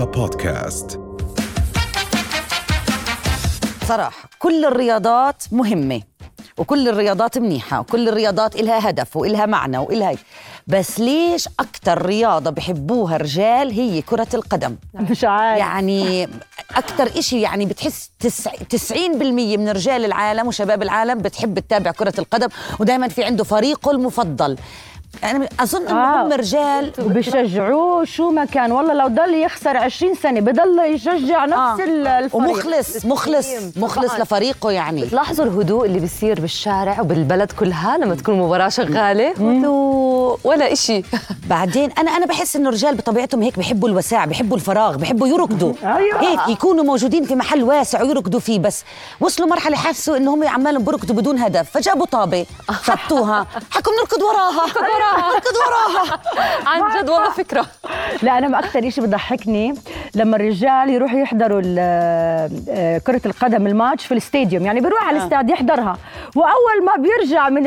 رؤيا بودكاست. صراحة كل الرياضات مهمة وكل الرياضات منيحة وكل الرياضات إلها هدف وإلها معنى وإلها بس ليش أكتر رياضة بحبوها الرجال هي كرة القدم؟ مش عارف. يعني أكتر إشي يعني بتحس تسع- 90% من رجال العالم وشباب العالم بتحب تتابع كرة القدم ودائما في عنده فريقه المفضل. أنا أظن إنه آه. هم رجال. وبيشجعوه شو ما كان. والله لو ضل يخسر 20 سنة بضل يشجع نفس آه. آه. الفريق. ومخلص مخلص مخلص. طبعاً. لفريقه يعني. بتلاحظوا الهدوء اللي بيصير بالشارع وبالبلد كلها لما تكون مباراة شغالة؟ هدوء ولا إشي. بعدين أنا أنا بحس إنه الرجال بطبيعتهم هيك بحبوا الوساع بحبوا الفراغ بحبوا يركضوا. أيوة. هيك يكونوا موجودين في محل واسع ويركضوا فيه بس. وصلوا مرحلة حسوا انه هم عمالهم بركضوا بدون هدف. فجابوا طابة حطوها حكوا بنركض وراها. وراها. وراها. عن جد والله فكرة. لا أنا أكثر شيء بضحكني لما الرجال يروحوا يحضروا آه، كرة القدم الماتش في ال stadium يعني بيروح على الاستاد يحضرها. وأول ما بيرجع من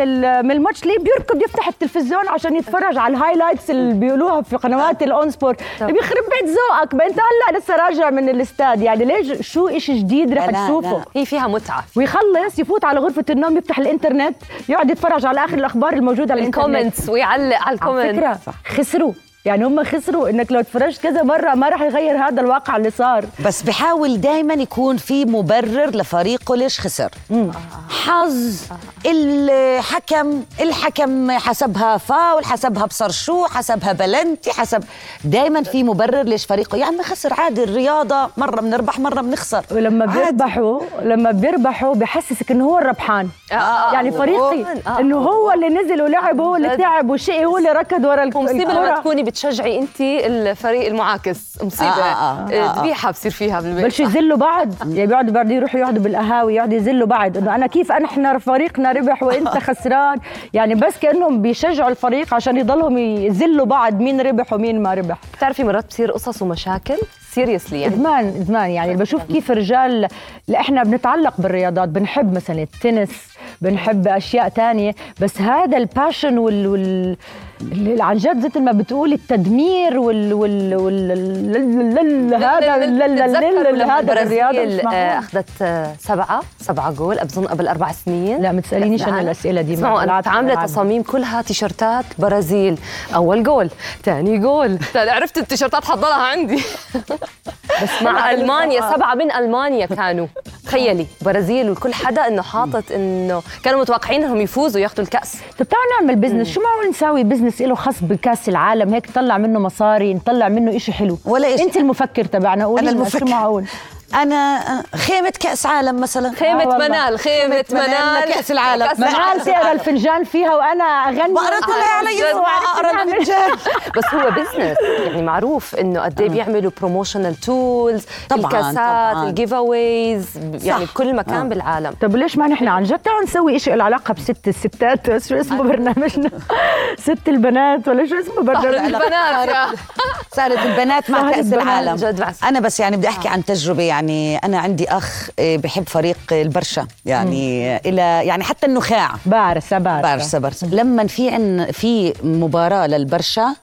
من الماتش ليه بيركض يفتح التلفزيون عشان يتفرج على ال highlights اللي بيقولوها في قنوات ال ON Sport بيخرب بيت ذوقك. ما انت هلا لسه راجع من الاستاد. يعني ليش؟ شو شيء جديد رح تشوفه؟ هي فيها متعة. ويخلص يفوت على غرفة النوم يفتح الإنترنت يقعد يتفرج على آخر الأخبار الموجودة على الإنترنت. ويعلق على على ال comment. فكرة. خسروا يعني هم خسروا إنك لو تفرجت كذا مرة ما راح يغير هذا الواقع اللي صار بس بحاول دائما يكون في مبرر لفريقه ليش خسر حظ الحكم الحكم حسبها فاول حسبها بصر شو حسبها بلنتي حسب دائما في مبرر ليش فريقه يا خسر عادي الرياضة مرة بنربح مرة بنخسر ولما بيربحوا لما بيربحوا بحسسك إنه هو الربحان آه، آه، يعني آه. فريقي آه. إنه هو اللي نزل ولعب هو اللي تعب وشقي هو اللي ركض ورا الك- بتشجعي أنت الفريق المعاكس؟ مصيبة. آه، آه، آه، آه. ذبيحة بصير فيها بالبيت بلشوا يذلوا بعض يعني بيقعدوا بعد يروحوا يقعدوا بالقهاوي يقعدوا يذلوا بعض إنه أنا كيف أنا إحنا فريقنا ربح وإنت خسران. يعني بس كأنهم بيشجعوا الفريق عشان يضلهم يذلوا بعض مين ربح ومين ما ربح. بتعرفي مرات بتصير قصص ومشاكل؟ سيريسلي يعني. إدمان إدمان يعني. بشوف كيف الرجال لا إحنا بنتعلق بالرياضات بنحب مثلا التنس بنحب أشياء تانية. بس هذا ال passion وال, وال... عن جد مثل ما بتقولي التدمير وال وال وال ال- ال- ال- هذا هذا الرياضه. آه، أخذت آه، سبعة سبعة جول بظن قبل أربع سنين. لا ما تسألينيش أنا العالم. الأسئلة دي اسمعوا أنا عاملة. تصاميم كلها تيشرتات برازيل. أول جول ثاني جول. عرفت التيشرتات حضرها عندي. بس مع ألمانيا سبعة من ألمانيا كانوا. تخيلي برازيل وكل حدا إنه حاطط إنه كانوا متوقعين إنهم يفوزوا ياخذوا الكأس. طب تعالوا نعمل business شو معقول نساوي business له خاص بكاس العالم هيك نطلع منه مصاري نطلع منه إشي حلو. ولا إشي. أنت المفكر تبعنا قولي أنا المفكر. معقول؟ أنا خيمة كأس عالم مثلا. خيمة آه. منال خيمة منال منال. لكأس العالم. كأس منال تقرا الفنجان فيها وأنا أغني. بقرا طلع علي جد. اقرا الفنجان بس هو business يعني معروف إنه قد إيه بيعملوا promotional tools طبعاً، الكاسات. ال giveaways يعني. بكل مكان آه. بالعالم. طب ليش ما نحن عن جد تعالوا نسوي شيء له علاقة بست الستات؟ شو اسمه برنامجنا؟ ست البنات ولا شو اسمه برنامج البنات صارت البنات مع البنات العالم. أنا بس يعني بدي أحكي عن تجربة يعني. أنا عندي أخ آه، بحب فريق البرشا. يعني إلى يعني حتى النخاع. بارسة بارسة برشا برشا لما في عن في مباراة للبرشا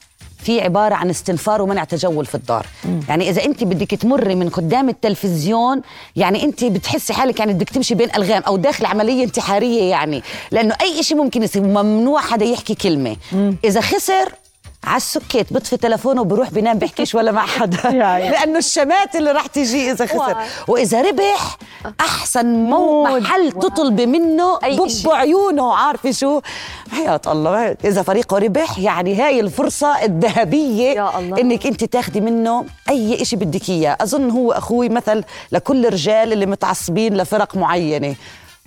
في عبارة عن استنفار ومنع تجول في الدار. يعني إذا أنت بدك تمري من قدام التلفزيون يعني أنت بتحسي حالك يعني بدك تمشي بين ألغام أو داخل عملية انتحارية يعني. لأنه أي شيء ممكن يصير ممنوع حدا يحكي كلمة. إذا خسر على السكيت بطفي تلفونه وبروح بينام بيحكيش ولا مع حدا. لأنه الشمات اللي راح تجي إذا خسر. وإذا ربح أحسن مو. محل تطلبي منه بب. عيونه عارفة شو حياة الله إذا فريقه ربح يعني هاي الفرصة الذهبية. إنك أنت تاخدي منه أي شيء بدك إياه أظن هو أخوي مثل لكل الرجال اللي متعصبين لفرق معينة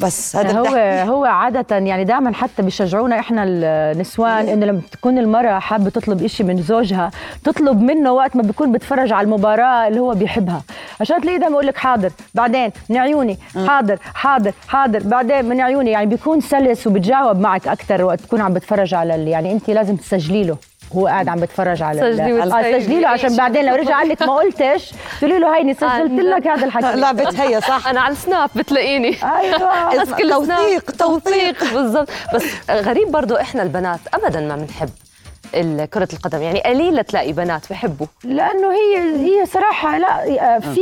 بس هذا هو. هو عادة يعني دائما حتى بيشجعونا إحنا النسوان إنه لما تكون المرأة حابة تطلب إشي من زوجها تطلب منه وقت ما بيكون بتفرج على المباراة اللي هو بيحبها. عشان تلاقيه دائما يقول لك حاضر بعدين من عيوني حاضر حاضر حاضر بعدين من عيوني. يعني بيكون سلس وبتجاوب معك أكثر وقت تكون عم بتفرج على ال- يعني أنت لازم تسجلي له. هو قاعد عم بتفرج على سجلي آه،. سجلي له عشان بعدين لو رجع قال لك ما قلتش. تقولي له هيني سجلت لك هذا الحكي. لعبة هي صح. أنا على السناب بتلاقيني. أيوه. توثيق. توثيق بالضبط. بس غريب برضو إحنا البنات ابدا ما بنحب كرة القدم. يعني قليل تلاقي بنات بحبوا لأنه هي هي صراحة لا في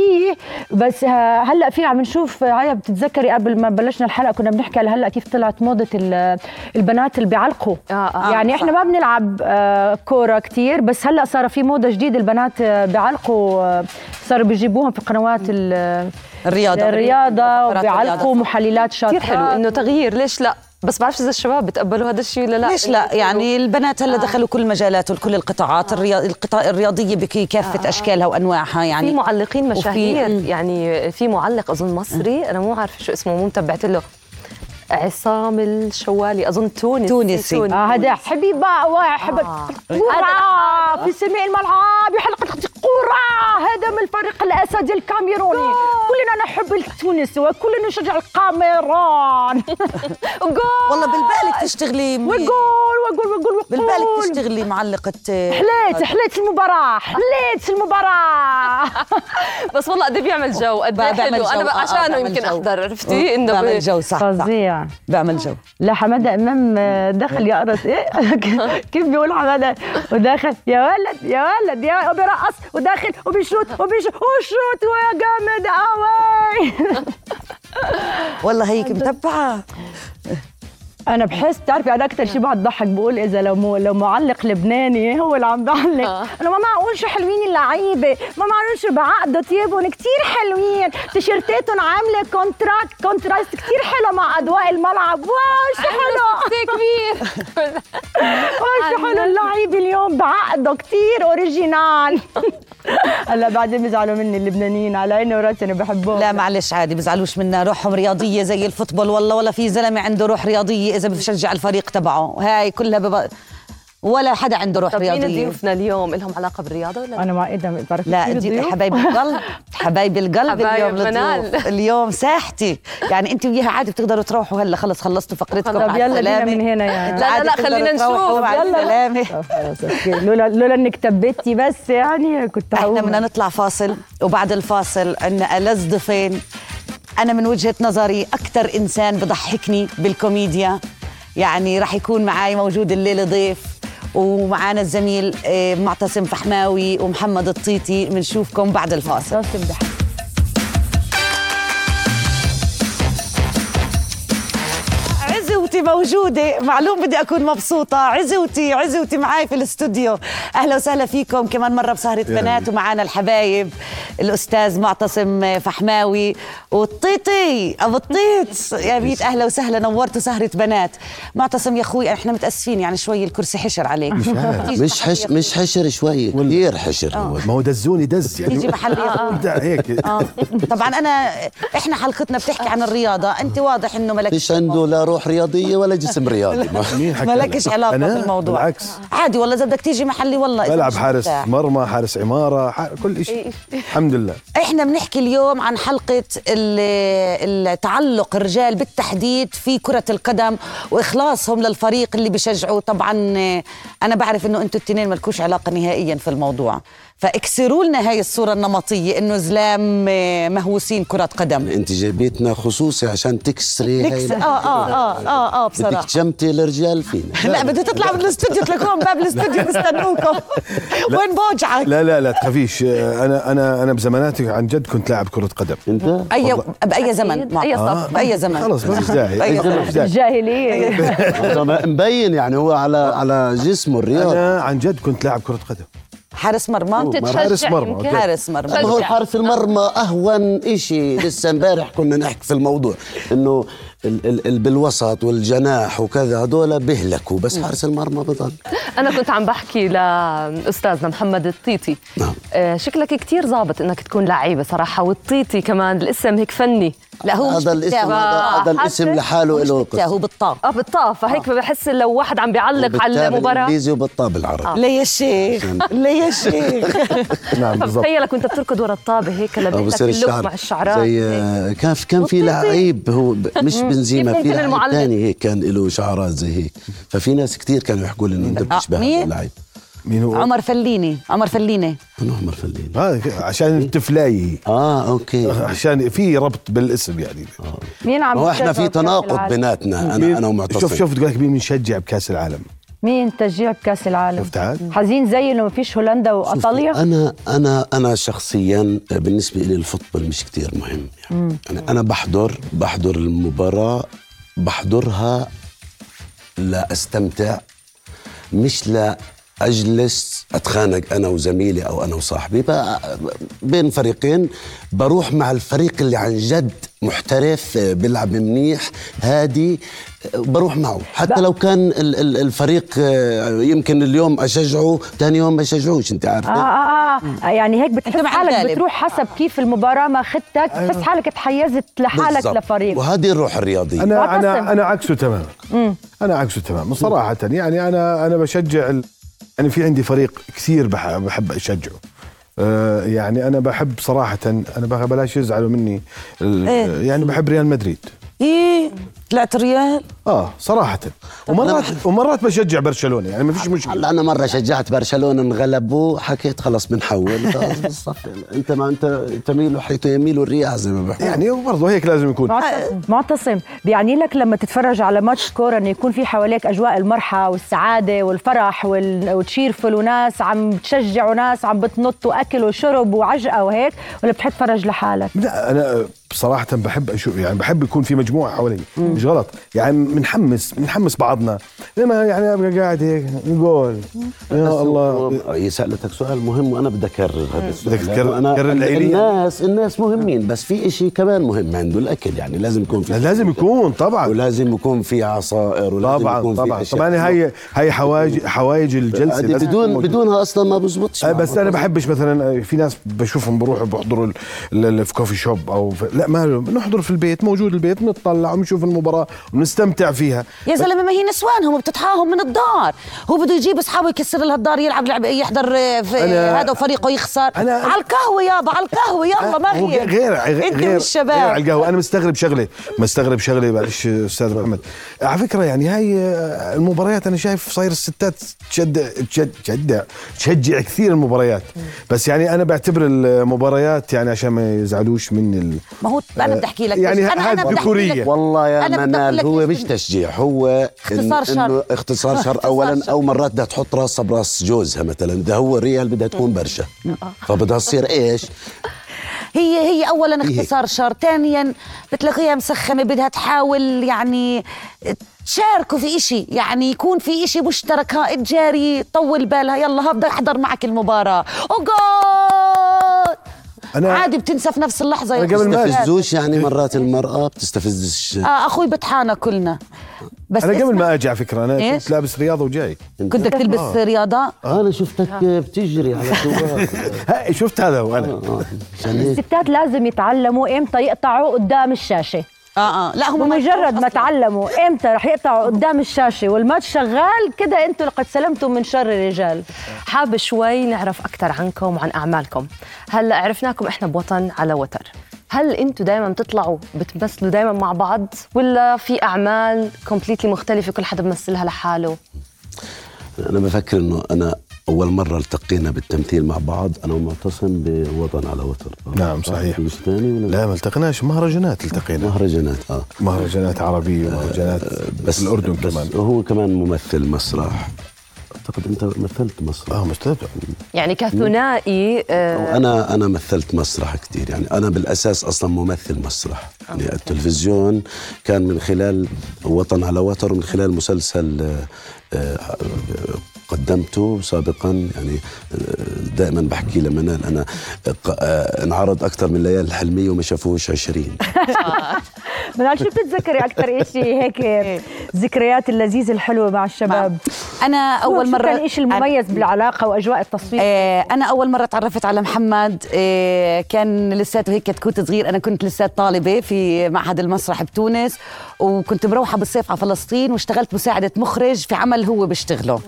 بس هلأ في عم نشوف هاي بتتذكري قبل ما بلشنا الحلقة كنا بنحكي على هلأ كيف طلعت موضة ال- البنات اللي بيعلقوا. آه، آه، يعني صح. إحنا ما بنلعب آه، كورة كتير بس هلأ صار في موضة جديدة البنات آه، بيعلقوا آه، صاروا بيجيبوهم في قنوات ال- الرياضة. الرياضة فقرات وبيعلقوا الرياضة. محللات شاطرات كثير حلو إنه تغيير. ليش لا؟ بس بعرفش إذا الشباب بتقبلوا هذا الشيء ولا لا؟ ليش لا؟ يعني البنات هلا دخلوا كل المجالات وكل القطاعات الرياض القطاع الرياضية بكافه أشكالها وأنواعها يعني. في معلقين وفي- مشاهير مم. يعني في معلق أظن مصري أنا مو عارفة شو اسمه مو متبعت له. عصام الشوالي أظن تونسي تونسي. آه هذا حبيبة واحد آه. في سماء الملعب يحلق كورة هذا من الفريق الأسدي الكاميروني. كلنا نحب التونسي وكلنا نشجع الكاميرون جول! والله بالبالك تشتغلي. وجول! وجول! وجول! وجول بالبالك تشتغلي معلقة حليت! حليت في المباراة! حليت في المباراة! بس والله قد بيعمل جو. قد حلو. جو. أنا آه، آه، عشانه يمكن. أحضر عرفتي؟ إنه بعمل ب- جو. صح فظيع. بعمل جو. لا حمادة إمام دخل يقرص إيه كيف بيقول حمادة؟ وداخل يا ولد يا ولد يا وبيرقص وداخل وبيشوت وبيشوت وشوت ويا جامد قوي والله هيك متبعة. أنا بحس تعرفي أنا أكثر شيء بقعد ضحك بقول إذا لو مو لو معلق لبناني هو اللي عم بيعلق آه. أنا ما معقول شو حلوين اللعيبة ما معقول شو بعقدوا تيابهم كثير حلوين. تيشيرتاتهم عاملة contract contrast كثير حلو مع اضواء الملعب. wow شو حلو. كبير. wow شو حلو. اللعيبه اليوم بعقدوا كثير original هلا بعدين بيزعلوا مني اللبنانيين على عيني وراسي أنا بحبهم. لا معلش عادي بزعلوش منا. روحهم رياضية زي ال football والله ولا في زلمة عنده روح رياضية. إذا بشجع الفريق تبعه هاي كلها بب... ولا حدا عنده روح طب مين رياضية ضيوفنا اليوم لهم علاقة بالرياضة ولا لا؟ أنا ما اذا بعرف لا دي. حبايب القلب حبايب القلب اليوم منال. الضيوف. اليوم ساحتي يعني أنت وياها عادي بتقدروا تروحوا هلا خلص خلصتوا فقرتكم طب يلا بينا. من هنا يا لا، لا، لا، خلينا نشوف. يلا. لولا لولا إنك تبتي بس يعني كنت إحنا. بدنا نطلع فاصل وبعد الفاصل عندنا ألذ ضيفين أنا من وجهة نظري أكثر إنسان بضحكني بالكوميديا. يعني رح يكون معي موجود الليلة ضيف ومعانا الزميل آه، معتصم فحماوي ومحمد الطيطي بنشوفكم بعد الفاصل. عزوتي موجودة. معلوم بدي أكون مبسوطة. عزوتي عزوتي معي في الاستوديو. أهلا وسهلا فيكم. كمان مرة بسهرة بنات ومعانا الحبايب. الأستاذ معتصم فحماوي والطيطي. أبو الطيط. يا بيت. أهلا وسهلا. نورتوا سهرة بنات. معتصم يا أخوي إحنا متأسفين. يعني شوي الكرسي حشر عليك. مش حش مش حشر شوي. كثير حشر هو. ما هو دزوني دز. يعني يجي محل هيك. آه. طبعا أنا إحنا حلقتنا بتحكي عن الرياضة. أنت واضح إنه ملك فيش عنده لا روح رياضية ولا جسم رياضي ما مين حكى ما لك؟ لكش علاقة أنا؟ بالموضوع بالعكس عادي والله إذا بدك تيجي محلي والله بلعب حارس. مرمى حارس عمارة. كل شيء الحمد لله إحنا بنحكي اليوم عن حلقة ال- التعلق الرجال بالتحديد في كرة القدم وإخلاصهم للفريق اللي بيشجعوا طبعا أنا بعرف إنه أنتوا التنين ملكوش علاقة نهائيا في الموضوع فاكسروا لنا هاي الصورة النمطية إنه زلام آه، مهووسين كرة قدم. أنت جايبيتنا خصوصي عشان تكسري هاي آه آه آه آه آه بدك بصراحة. تشمتي الرجال فينا. لا بدي تطلع من الاستوديو تلاقوهم باب الاستوديو بيستنوكم وين بوجعك؟ لا لا لا تخافيش. أنا أنا أنا بزماناتي عن جد كنت لاعب كرة قدم. أنت؟ أي بأي زمن؟ أي؟ صف. باي زمن؟ خلص ما فيش بأي ما- مبين يعني هو على على جسمه الرياضي. أنا عن جد كنت لاعب كرة قدم. حارس مرمى تتشجع حارس مرمى،. حارس مرمى ما هو حارس المرمى أهون إشي لسه امبارح كنا نحكي في الموضوع إنه بالوسط والجناح وكذا هدول بيهلكوا بس حارس المرمى بضل. أنا كنت عم بحكي لأستاذنا محمد الطيطي نعم. آه، شكلك كتير ظابط إنك تكون لعيبة صراحة والطيطي كمان الاسم هيك فني. لا هو هذا الاسم. هذا الاسم؟ لحاله له بالتاء، هو بالطاء آه بالطاف. فهيك بحس لو واحد عم بيعلق على المباراة. بالانجليزي وبالطاب العربي ليه يا شيخ؟ ليه يا شيخ؟ نعم بالضبط. تخيلك وانت بتركض ورا الطابة هيك لبيتك بصير ال look الشعر مع الشعرات زي آه، كان في كان في لعيب هو مش بنزيما في المعلق. ثاني هيك كان له شعرات زي هيك. ففي ناس كتير كانوا يحكوا لي إنه أنت بتشبه هذا مين؟ اللعيب. مين هو؟ عمر فليني عمر فليني. أنا عمر فلين هذا عشان التفلاي آه okay. عشان في ربط بالاسم يعني. مين عم هو إحنا في تناقض؟ بيناتنا أنا أنا ومعتصم. شوف شوف تقول لك مين بنشجع بكأس العالم. مين تشجيع بكاس العالم؟ حزين زي إنه ما فيش هولندا وإيطاليا؟ أنا أنا أنا شخصيا بالنسبة لي الفوتبول مش كتير مهم. يعني أنا أنا بحضر بحضر المباراة بحضرها لا أستمتع مش لا أجلس أتخانق أنا وزميلي أو أنا وصاحبي. بين فريقين بروح مع الفريق اللي عن جد محترف بيلعب منيح هادي بروح معه. حتى لو كان ال- ال- الفريق يمكن اليوم أشجعه ثاني يوم ما اشجعوش أنت آه, عارفه آه, آه يعني هيك بتحس حالك. بتروح حسب كيف المباراة ما خدتك بتحس حالك تحيزت لحالك بالضبط. لفريق. وهذه الروح الرياضية. أنا. أنا أنا عكسه تماما. أنا عكسه تماما. صراحة يعني أنا أنا بشجع ال... يعني في عندي فريق كثير بح- بحب أشجعه. آه، يعني أنا بحب صراحة أنا بلاش يزعلوا مني إيه؟ يعني بحب ريال مدريد إيه طلعت ريال آه صراحة. ومرات ومرات بشجع برشلونة يعني ما فيش مشكلة. هلا أنا مرة شجعت برشلونة انغلبوا حكيت خلص بنحول. خلص بالصف. أنت ما أنت تميل حيث يميل الرياح زي ما بحكوا يعني برضه هيك لازم يكون. معتصم بيعني لك لما تتفرج على ماتش كورة إنه يكون في حواليك أجواء المرحه والسعادة والفرح وال- وتشيرفل وناس عم بتشجع وناس عم بتنط وأكل وشرب وعجقة وهيك ولا بتحب تتفرج لحالك؟ لا أنا بصراحه بحب أشوف يعني بحب يكون في مجموعة حوالي. مش غلط. يعني بنحمس بنحمس بعضنا. لما يعني أبقى قاعد هيك نقول يا الله. هي سالتك سؤال مهم وأنا بدي أكرر هذا السؤال. بدك تكرر-؟ الناس الناس مهمين بس في إشي كمان مهم عنده الأكل. يعني لازم يكون في لازم يكون طبعا. ولازم يكون في عصائر ولازم طبعا يكون في طبعا. طبعا هي هي حوايج حوايج الجلسة. بدون. بدونها أصلا ما بزبطش آه، بس أنا بحبش مثلا في ناس بشوفهم بروحوا ال- في كوفي شوب أو في لا ما نحضر في البيت موجود البيت بنطلع ونشوف المباراه ونستمتع فيها يا زلمة ما هي نسوانهم وبتتحاهم من الدار هو بده يجيب أصحابه يكسر لها الدار يلعب لعب يحضر آه، في أنا- هذا وفريقه يخسر أنا- على القهوة يابا على القهوة يلا ما هو هي غير غير أنت غير غير والشباب على القهوة أنا مستغرب شغله مستغرب شغله معلش أستاذ محمد على فكرة يعني هاي آه، المباريات أنا شايف صاير الستات تشجع تشجع تشجع, تشجع كثير المباريات بس يعني أنا بعتبر المباريات يعني عشان ما يزعلوش مني. ما هو أنا بدي أحكي لك يعني. أنا هذه أحكي ذكورية. لك والله يا أقول منال هو مش تشجيع هو اختصار إن- شر. اختصار شر. اولا شر. أو مرات بدها تحط راسها براس جوزها مثلا ده هو ريال بدها تكون برشا. فبدها تصير إيش؟ هي هي اولا اختصار شر. ثانيا بتلاقيها مسخمه بدها تحاول يعني تشاركوا في إشي يعني يكون في إشي مشترك. ها تجاري طول بالها يلا ها بدي أحضر معك المباراة. وجول! أنا- عادي بتنسى في نفس اللحظة أنا قبل ما بتستفزوش يعني مرات المرأة؟ بتستفز آه أخوي بطحانا كلنا. بس أنا قبل ما أجي على فكرة أنا إيش؟ كنت لابس رياضة وجاي. كنت بدك تلبس رياضة؟ أنا شفتك بتجري على شفت هذا وأنا آه، الستات لازم يتعلموا إمتى يقطعوا قدام الشاشة. آه آه. لا هم ما بمجرد ما. تعلموا إمتى رح يقطعوا قدام الشاشة والماتش شغال كده أنتوا لقد سلمتم من شر الرجال. حابة شوي نعرف أكثر عنكم وعن أعمالكم. هلا عرفناكم إحنا بوطن على وتر؟ هل أنتوا دائما بتطلعوا بتمثلوا دائما مع بعض ولا في أعمال كومبليتلي مختلفة كل حدا بمثلها لحاله؟ أنا بفكر إنه أنا أول مرة التقينا بالتمثيل مع بعض أنا ومعتصم بوطن على وتر. آه. نعم، صحيح. مش ثاني ولا؟ لا ما التقيناش. مهرجانات التقينا. مهرجانات آه. مهرجانات عربيه ومهرجانات بس الاردن بس كمان. هو كمان ممثل مسرح. أعتقد أنت مثلت مسرح. آه مستمتع يعني كثنائي آه، أنا أنا مثلت مسرح كثير يعني أنا بالأساس أصلا ممثل مسرح. يعني التلفزيون كان من خلال وطن على وتر ومن خلال مسلسل آه، آه، قدمته سابقا يعني آه، دائما بحكي لمنال أنا آه، انعرض أكثر من ليالي الحلمية وما شافوش 20 منال شو بتتذكري أكثر شيء هيك ذكريات اللذيذه الحلوة مع الشباب؟ أنا أول شو مرة كان الشيء المميز بالعلاقة وأجواء التصوير آه، أنا أول مرة تعرفت على محمد آه، كان لساته هيك كتكوت صغير. أنا كنت لسات طالبة في معهد المسرح بتونس وكنت مروحة بالصيف على فلسطين واشتغلت مساعدة مخرج في عمل هو بيشتغله.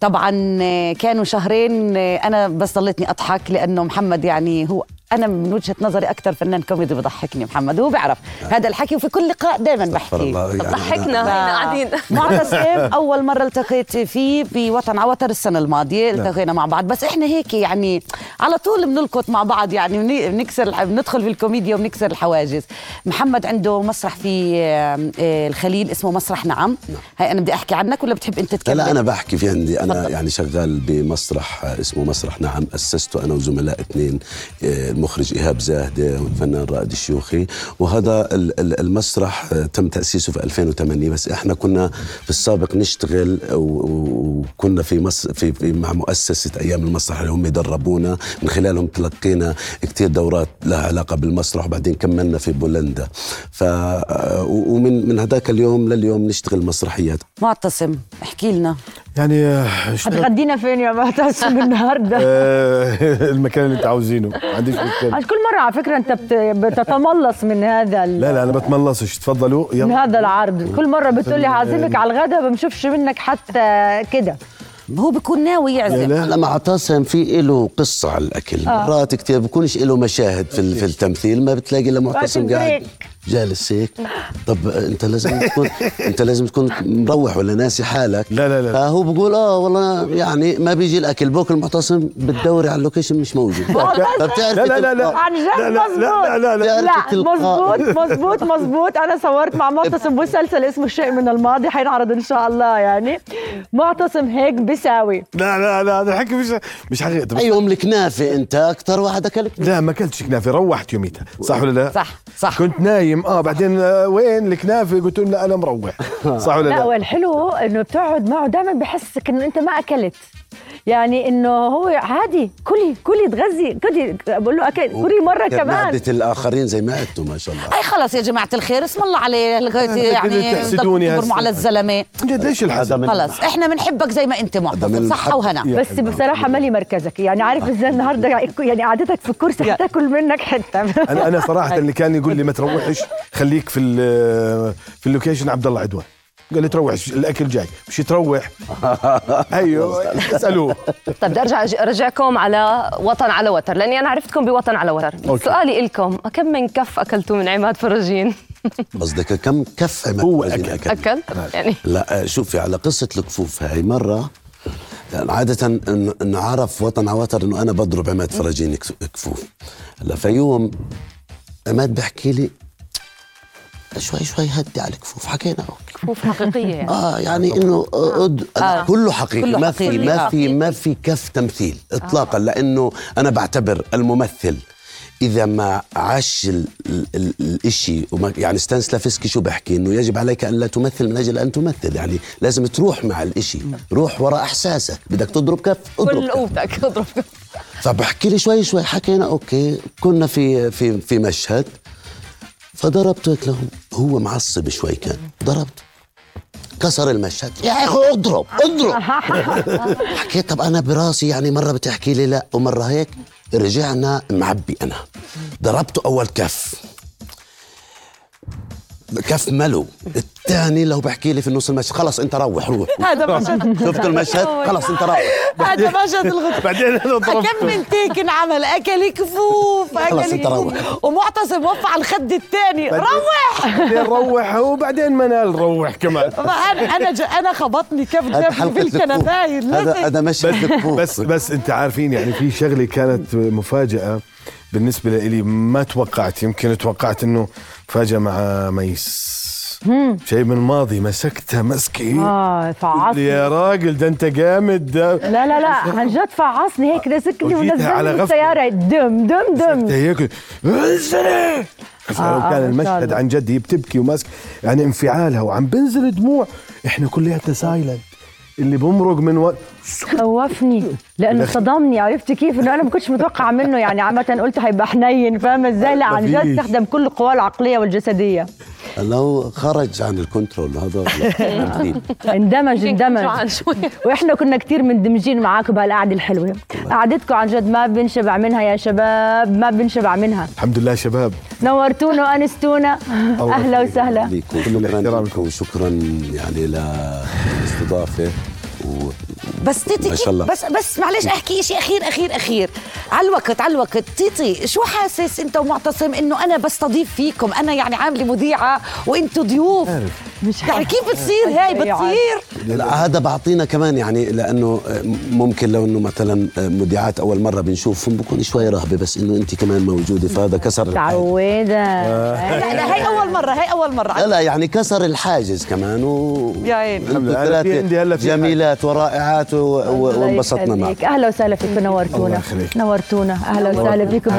طبعا آه، كانوا شهرين أنا بس ضليتني أضحك لأنه محمد يعني هو أنا من وجهة نظري أكثر فنان كوميدي بضحكني محمد هو بيعرف. هذا الحكي وفي كل لقاء دائما بحكي. الله يعني ضحكنا هنا قاعدين. معتصم أول مرة التقيت فيه بوطن عوتر السنة الماضية التقينا مع بعض. بس إحنا هيك يعني على طول بنلقط مع بعض يعني بن- بنكسر بندخل في الكوميديا وبنكسر الحواجز. محمد عنده مسرح في آه، الخليل اسمه مسرح نعم. هاي أنا بدي أحكي عنك ولا بتحب أنت تتكلم لا أنا بحكي في عندي. أنا. يعني شغال بمسرح اسمه مسرح نعم أسسته أنا وزملاء اثنين آه، المخرج إيهاب زاهدة والفنان رائد الشيوخي. وهذا ال- ال- المسرح آه، تم تأسيسه في 2008 بس إحنا كنا في السابق نشتغل وكنا في مص في, في مع مؤسسة أيام المسرح اللي هم دربونا من خلالهم تلقينا كثير دورات لها علاقة بالمسرح وبعدين كملنا في بولندا. ف آه، ومن من هذاك اليوم لليوم نشتغل مسرحيات. معتصم احكي لنا. يعني آه، هتغدينا فين يا معتصم النهارده. آه، المكان اللي انت عاوزينه. ما عنديش مشكلة. عاد كل مرة على فكرة انت بت- بتتملص من هذا ال- لا لا أنا بتملصش تفضلوا؟ من يلا هذا العرض. كل مرة بتقول لي هعزمك على الغداء ما بشوفش منك حتى كده. هو بيكون ناوي يعزم لا. لا مع عطاسم في له قصة على الأكل. آه. مرات كتير بكونش له مشاهد في, في التمثيل ما بتلاقي إلا معتصم قاعد. جالس هيك. طب أنت لازم تكون أنت لازم تكون مروح ولا ناسي حالك. لا، لا، لا. فهو بقول آه والله يعني ما بيجي الأكل. بوكل معتصم بتدوري على ال location مش موجود. فبتعرف لا لا لا لا. عن جد لا لا مظبوط. لا لا لا. لا لا. مظبوط مظبوط مظبوط. أنا صورت مع معتصم. مسلسل اسمه شيء من الماضي. حينعرض إن شاء الله يعني. معتصم هيك بيساوي لا لا لا هذا حكي مش مش حقيقي بس أيهم الكنافة أنت؟ أكثر واحد كنافة لا ما أكلتش كنافه روحت يوميتها. صح ولا لا؟ صح صح. كنت نايم. آه بعدين آه وين الكنافة؟ قلت لهم لا أنا مروح. صح ولا لا؟ لا؟ والحلو إنه بتقعد معه دائما بحسك إنه أنت ما أكلت. يعني إنه هو عادي كلي كلي تغذي كلي بقول له اكل كلي مرة كمان معدة الآخرين زي معدته ما شاء الله أي خلص يا جماعة الخير اسم الله عليه يعني تحسدوني هسه. على الزلمة جد ليش الحسد؟ خلص إحنا بنحبك زي ما أنت من صحه. وهنا بس. بصراحة مالي مركزك يعني عارف إزاي النهارده يعني قعدتك في الكرسي حتاكل منك حتة أنا أنا صراحة اللي كان يقول لي ما تروحش خليك في ال- في ال location عبد الله عدوان قال لي تروح الأكل جاي. مش تروح. أيوه اسألوه. طيب بدي أرجع أرجعكم على وطن على وتر لأني أنا عرفتكم بوطن على وتر. okay. سؤالي لكم كم من كف أكلتوا من عماد فرجين؟ قصدك كم كف عماد هو فرجين أكل. أكل؟ يعني. لا شوفي على قصة الكفوف هاي مرة يعني عادة إن- انه عرف وطن ع وتر إنه أنا بضرب عماد فرجين كفوف. هلأ في يوم عماد بحكي لي شوي شوي هدي على الكفوف. حكينا. okay كفوف حقيقية يعني. آه يعني إنه أد... آه. كله حقيقي. كله ما في حقيقي. ما آه. في ما في كف تمثيل اطلاقا لأنه أنا بعتبر الممثل إذا ما عاش ال- ال- ال- الإشي وما يعني ستانسلافسكي شو بحكي؟ إنه يجب عليك أن لا تمثل من أجل أن تمثل. يعني لازم تروح مع الإشي. روح وراء إحساسك. بدك تضرب كف اضرب كل. قوتك اضرب كف. فبحكي لي شوي شوي. حكينا أوكي كنا في في في مشهد. فضربته هيك لهم. هو معصب شوي كان. ضربته كسر المشهد. يا أخي اضرب اضرب. حكيت طب أنا براسي يعني مرة بتحكي لي لا ومرة هيك رجعنا معبي أنا. ضربته أول كف. كف ملو الثاني لو بحكي لي في النص المشهد خلص انت روح روح. هذا مشهد شفت المشهد؟ خلص انت روح. هذا مشهد الغد بعدين أنا كم ضربته من تيك انعمل أكل كفوف خلص أكل انت روح. كفوف ومعتصم وفى على الخد الثاني روح! بعدين روح وبعدين منال روح كمان. أنا أنا أنا خبطني كف حلقة في الكفوف. الكنباين هذا هذا مشهد بس بس أنت عارفين يعني في شغلة كانت مفاجأة. بالنسبة لي ما توقعت يمكن توقعت إنه فاجأة مع ميس. شيء من الماضي مسكتها مسكي آه فعصني. يا راجل ده أنت جامد ده لا لا لا عن جد فعصني هيك وجيتها على ونزلني غفلة. بالسيارة. دم دم دم. هيك. انزلي! آه، لو آه، كان شاء المشهد. عن جد هي بتبكي وماسك يعني انفعالها وعم بنزل دموع. إحنا كلياتنا سايلنت اللي بمرق من وقت. خوفني لأنه صدمني. عرفت كيف؟ إنه أنا ما كنتش متوقعة منه. يعني عامة قلت هيبقى حنين فاهمه إزاي؟ لا عن جد. استخدم كل القوى العقلية والجسدية. لو خرج عن ال control هذا. اندمج اندمج. وإحنا كنا كتير مندمجين معاكم بهالقعدة الحلوة. قعدتكم عن جد ما بنشبع منها يا شباب ما بنشبع منها. الحمد لله شباب. نورتونا وأنستونا. أهلا. وسهلا. كل. لكم وشكرا يعني للاستضافه و بس طيطي ما شاء كيف الله. بس بس معلش احكي شيء اخير اخير أخير. على الوقت على الوقت طيطي شو حاسس أنت ومعتصم إنه أنا بستضيف فيكم؟ أنا يعني عاملة مذيعة وأنتم ضيوف. مش يعني كيف بتصير هاي؟ بتصير؟ لا هذا بعطينا كمان يعني لأنه ممكن لو إنه مثلا مذيعات أول مرة بنشوفهم بكون شوي رهبة بس إنه انت كمان موجودة فهذا كسر تعودة لا لا هاي أول مرة هاي أول مرة. لا لا يعني كسر الحاجز كمان و يا عيني. عندي- هلا في جميلات ورائعات. الله وانبسطنا معك. يخليك. أهلا وسهلا فيكم الله نورتونا. يخليك. نورتونا. أهلا وسهلا. فيكم.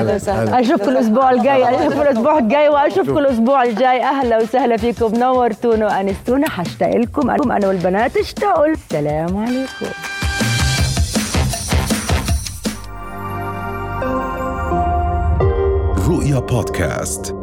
اشوفكم الأسبوع الجاي اشوفكم الأسبوع الجاي واشوفكم الأسبوع الجاي. أهلا وسهلا فيكم. نورتونا. وانستونا حاشتاق لكم أنا والبنات. اشتاقوا. السلام عليكم. رؤيا بودكاست.